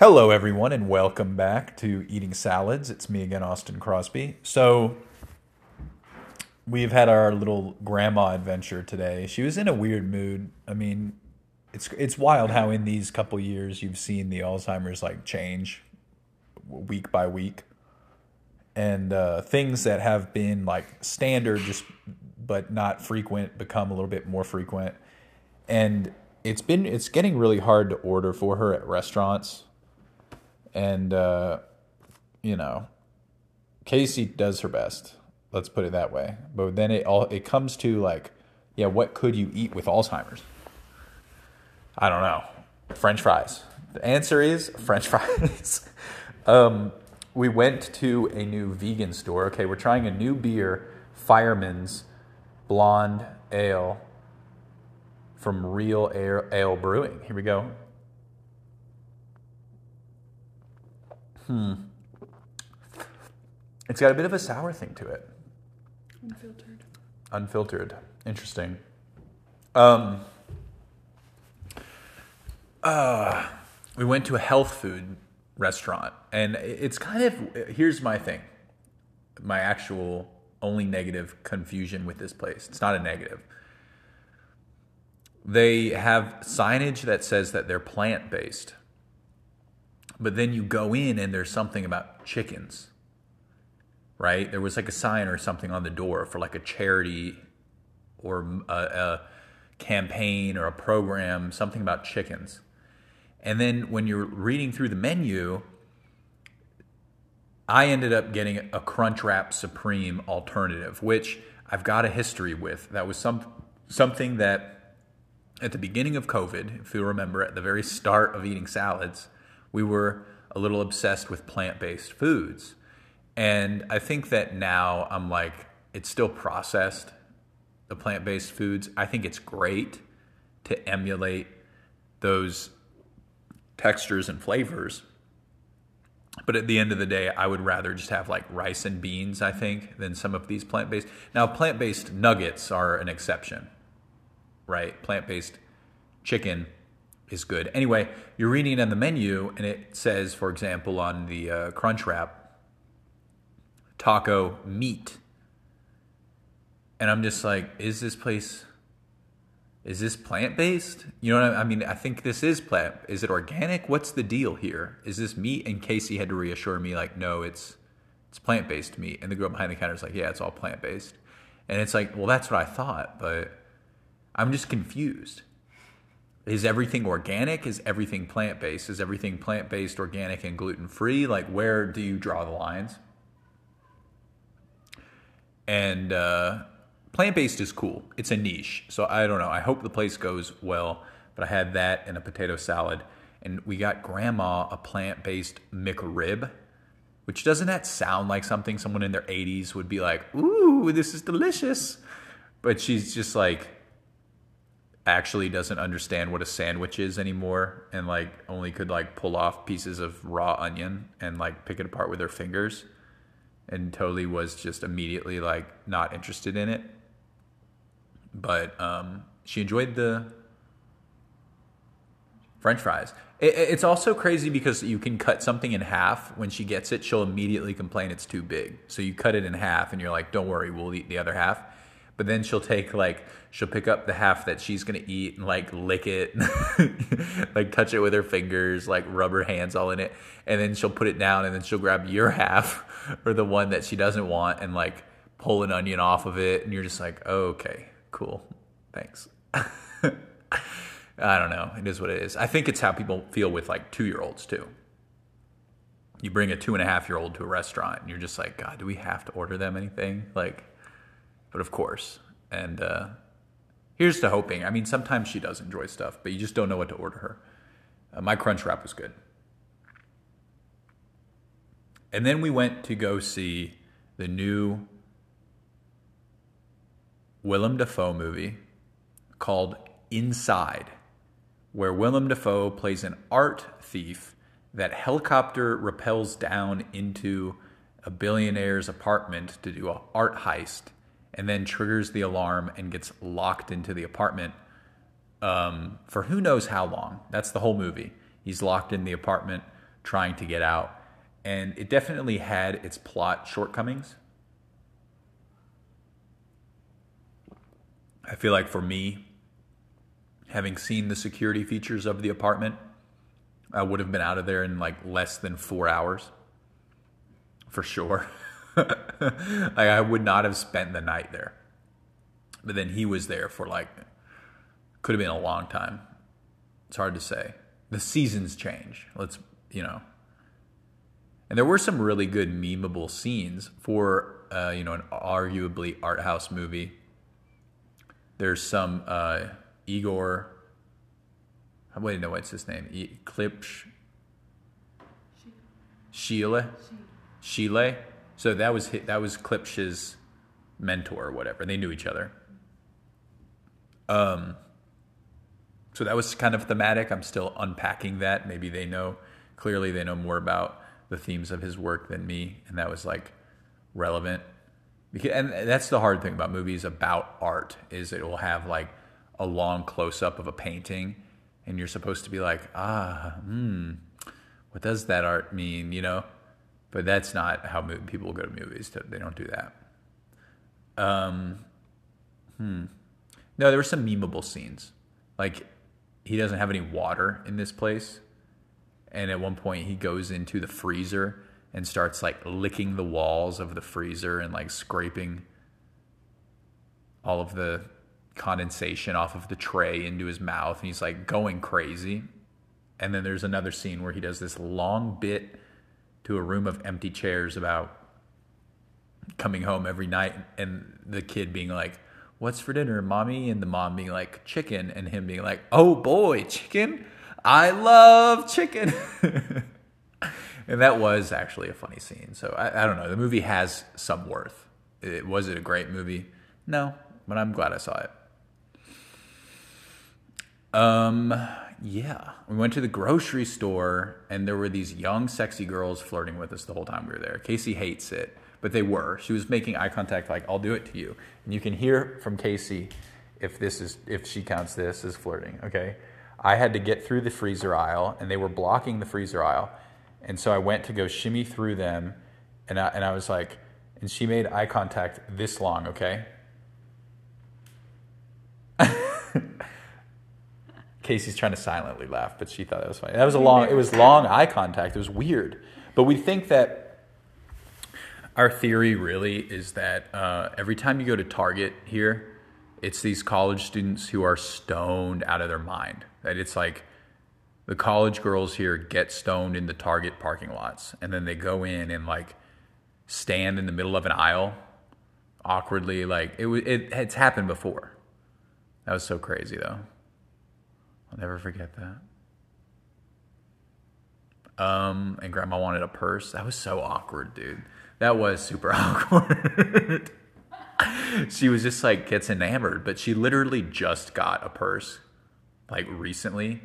Hello, everyone, and welcome back to Eating Salads. It's me again, Austin Crosby. So, we've had our little grandma adventure today. She was in a weird mood. I mean, it's it's wild how in these couple years you've seen the Alzheimer's like change week by week, and uh, things that have been like standard, just but not frequent, become a little bit more frequent, and it's been it's getting really hard to order for her at restaurants and uh, you know, Casey does her best. Let's put it that way. But then it all it comes to like, yeah, what could you eat with Alzheimer's? I don't know. French fries. The answer is French fries. um, we went to a new vegan store. Okay, we're trying a new beer, Fireman's Blonde Ale from Real Ale, Ale Brewing. Here we go. Hmm. It's got a bit of a sour thing to it. Unfiltered. Unfiltered. Interesting. Um, uh, we went to a health food restaurant, and it's kind of here's my thing. My actual only negative confusion with this place. It's not a negative. They have signage that says that they're plant based. But then you go in and there's something about chickens, right? There was like a sign or something on the door for like a charity or a, a campaign or a program, something about chickens. And then when you're reading through the menu, I ended up getting a Crunchwrap Supreme alternative, which I've got a history with. That was some something that at the beginning of COVID, if you remember, at the very start of eating salads, we were a little obsessed with plant based foods. And I think that now I'm like, it's still processed, the plant based foods. I think it's great to emulate those textures and flavors. But at the end of the day, I would rather just have like rice and beans, I think, than some of these plant based. Now, plant based nuggets are an exception, right? Plant based chicken is good. Anyway, you're reading it on the menu, and it says, for example, on the uh, Crunch Wrap, taco meat. And I'm just like, is this place, is this plant based? You know what I, I mean? I think this is plant. Is it organic? What's the deal here? Is this meat? And Casey had to reassure me, like, no, it's it's plant based meat. And the girl behind the counter is like, yeah, it's all plant based. And it's like, well, that's what I thought, but I'm just confused is everything organic? Is everything plant based? Is everything plant based, organic, and gluten free? Like, where do you draw the lines? And uh, plant based is cool. It's a niche. So I don't know. I hope the place goes well. But I had that and a potato salad. And we got grandma a plant based McRib, which doesn't that sound like something someone in their 80s would be like, ooh, this is delicious? But she's just like, actually doesn't understand what a sandwich is anymore and like only could like pull off pieces of raw onion and like pick it apart with her fingers and totally was just immediately like not interested in it. But um, she enjoyed the french fries. It, it's also crazy because you can cut something in half. When she gets it she'll immediately complain it's too big. So you cut it in half and you're like don't worry we'll eat the other half but then she'll take like she'll pick up the half that she's gonna eat and like lick it like touch it with her fingers like rub her hands all in it and then she'll put it down and then she'll grab your half or the one that she doesn't want and like pull an onion off of it and you're just like oh, okay cool thanks. I don't know it is what it is. I think it's how people feel with like two year olds too. You bring a two and a half year old to a restaurant and you're just like god do we have to order them anything? Like but of course. And uh, here's to hoping. I mean, sometimes she does enjoy stuff, but you just don't know what to order her. Uh, my crunch wrap was good. And then we went to go see the new Willem Dafoe movie called Inside, where Willem Dafoe plays an art thief that helicopter rappels down into a billionaire's apartment to do an art heist and then triggers the alarm and gets locked into the apartment um, for who knows how long. That's the whole movie. He's locked in the apartment trying to get out. And it definitely had its plot shortcomings. I feel like for me, having seen the security features of the apartment, I would have been out of there in like less than four hours. For sure. like I would not have spent the night there. But then he was there for like could have been a long time. It's hard to say. The seasons change. Let's you know. And there were some really good memeable scenes for uh, you know an arguably art house movie. There's some uh, Igor. I wait, no, what's his name? E- Klimt. Schiele. Schiele. So that was hi- that was Klimt's mentor or whatever. They knew each other. Um. So that was kind of thematic. I'm still unpacking that. Maybe they know clearly they know more about the themes of his work than me, and that was like relevant. Because, and that's the hard thing about movies about art is it will have like a long close up of a painting, and you're supposed to be like, ah, hmm, what does that art mean? You know, but that's not how mo- people go to movies. They don't do that. Um, hmm. No, there were some memeable scenes. Like he doesn't have any water in this place, and at one point he goes into the freezer and starts like licking the walls of the freezer and like scraping all of the condensation off of the tray into his mouth and he's like going crazy. And then there's another scene where he does this long bit to a room of empty chairs about coming home every night and the kid being like, What's for dinner, mommy? And the mom being like, Chicken. And him being like, Oh boy, chicken? I love chicken. and that was actually a funny scene. So I, I, don't know. The movie has some worth. It, was it a great movie? No, but I'm glad I saw it. Um, yeah, we went to the grocery store, and there were these young, sexy girls flirting with us the whole time we were there. Casey hates it, but they were. She was making eye contact, like "I'll do it to you," and you can hear from Casey if this is if she counts this as flirting. Okay, I had to get through the freezer aisle, and they were blocking the freezer aisle, and so I went to go shimmy through them, and I, and I was like, and she made eye contact this long. Okay. Casey's trying to silently laugh, but she thought that was funny. That was a long. It was long eye contact. It was weird, but we think that our theory really is that uh, every time you go to Target here, it's these college students who are stoned out of their mind. That it's like the college girls here get stoned in the Target parking lots, and then they go in and like stand in the middle of an aisle awkwardly. Like it, it it's happened before. That was so crazy though. I'll never forget that. Um, and grandma wanted a purse. That was so awkward, dude. That was super awkward. she was just like gets enamored, but she literally just got a purse like recently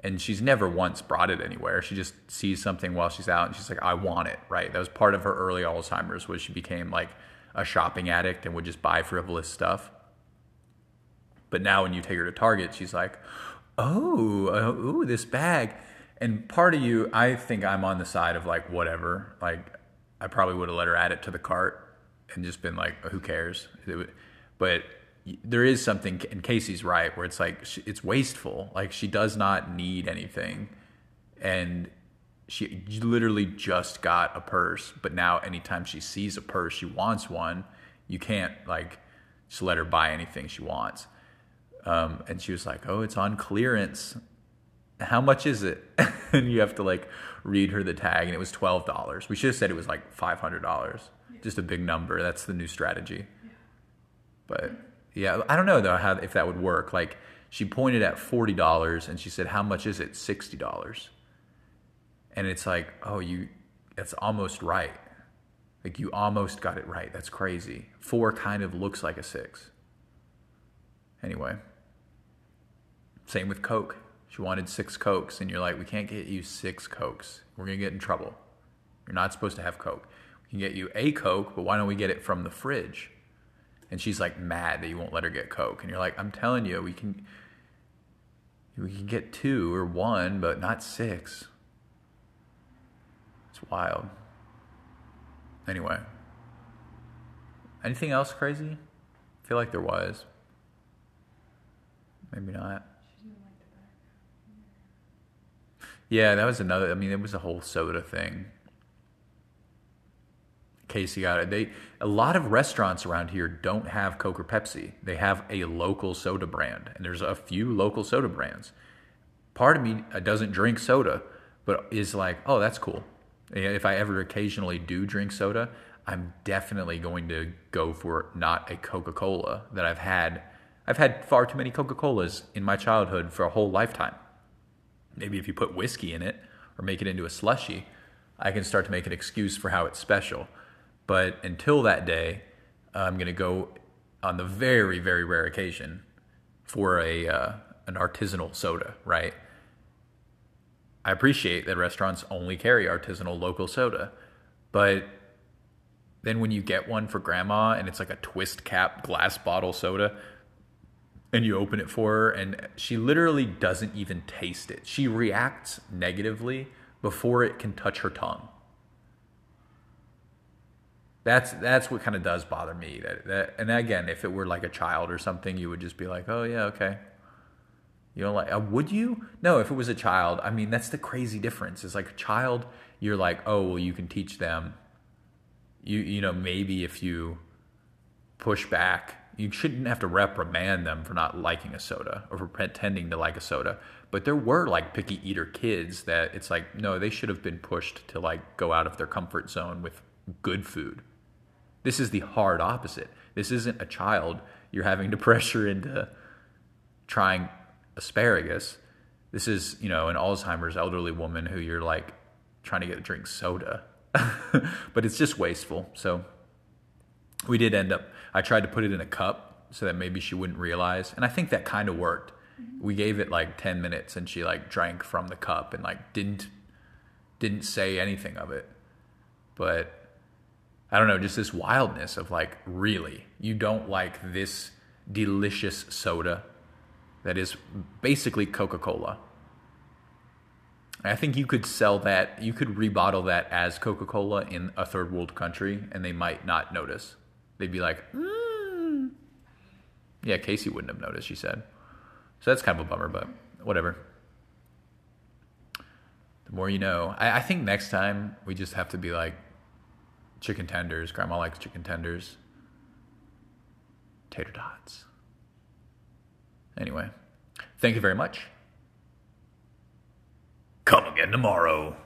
and she's never once brought it anywhere. She just sees something while she's out and she's like, I want it, right? That was part of her early Alzheimer's was she became like a shopping addict and would just buy frivolous stuff. But now when you take her to Target, she's like, oh, uh, ooh, this bag. And part of you, I think I'm on the side of like, whatever. Like, I probably would have let her add it to the cart and just been like, who cares? But there is something, and Casey's right, where it's like, it's wasteful. Like, she does not need anything. And she literally just got a purse, but now anytime she sees a purse, she wants one. You can't like just let her buy anything she wants. Um, and she was like, "Oh, it's on clearance. How much is it?" and you have to like read her the tag, and it was twelve dollars. We should have said it was like five hundred dollars. Just a big number. That's the new strategy. But yeah, I don't know though how if that would work. Like she pointed at forty dollars, and she said, "How much is it?" Sixty dollars. And it's like, oh, you, that's almost right. Like you almost got it right. That's crazy. Four kind of looks like a six. Anyway. Same with Coke. She wanted six Cokes, and you're like, we can't get you six Cokes. We're going to get in trouble. You're not supposed to have Coke. We can get you a Coke, but why don't we get it from the fridge? And she's like mad that you won't let her get Coke. And you're like, I'm telling you, we can we can get two or one, but not six. It's wild. Anyway. Anything else crazy? I feel like there was. Maybe not. Yeah, that was another. I mean, it was a whole soda thing. Casey got it. They a lot of restaurants around here don't have Coke or Pepsi. They have a local soda brand, and there's a few local soda brands. Part of me uh, doesn't drink soda, but is like, oh, that's cool. If I ever occasionally do drink soda, I'm definitely going to go for not a Coca Cola that I've had. I've had far too many Coca Colas in my childhood for a whole lifetime. Maybe if you put whiskey in it or make it into a slushy, I can start to make an excuse for how it's special. But until that day, I'm going to go on the very, very rare occasion for a uh, an artisanal soda, right? I appreciate that restaurants only carry artisanal local soda, but then when you get one for grandma and it's like a twist cap glass bottle soda, and you open it for her and she literally doesn't even taste it. She reacts negatively before it can touch her tongue. That's that's what kind of does bother me. That, that and again, if it were like a child or something, you would just be like, "Oh yeah, okay." You know, like, uh, would you? No, if it was a child, I mean, that's the crazy difference. It's like a child, you're like, oh, well, you can teach them. You you know, maybe if you push back you shouldn't have to reprimand them for not liking a soda or for pretending to like a soda. But there were like picky eater kids that it's like, no, they should have been pushed to like go out of their comfort zone with good food. This is the hard opposite. This isn't a child you're having to pressure into trying asparagus. This is, you know, an Alzheimer's elderly woman who you're like trying to get to drink soda. but it's just wasteful. So we did end up I tried to put it in a cup so that maybe she wouldn't realize, and I think that kind of worked. Mm-hmm. We gave it like 10 minutes and she like drank from the cup and like didn't didn't say anything of it. But I don't know, just this wildness of like, really, you don't like this delicious soda that is basically Coca Cola. I think you could sell that, you could rebottle that as Coca Cola in a third world country and they might not notice they'd be like, mm. yeah, Casey wouldn't have noticed, she said. So that's kind of a bummer, but whatever. The more you know. I, I think next time we just have to be like chicken tenders. Grandma likes chicken tenders. Tater tots. Anyway, thank you very much. Come again tomorrow.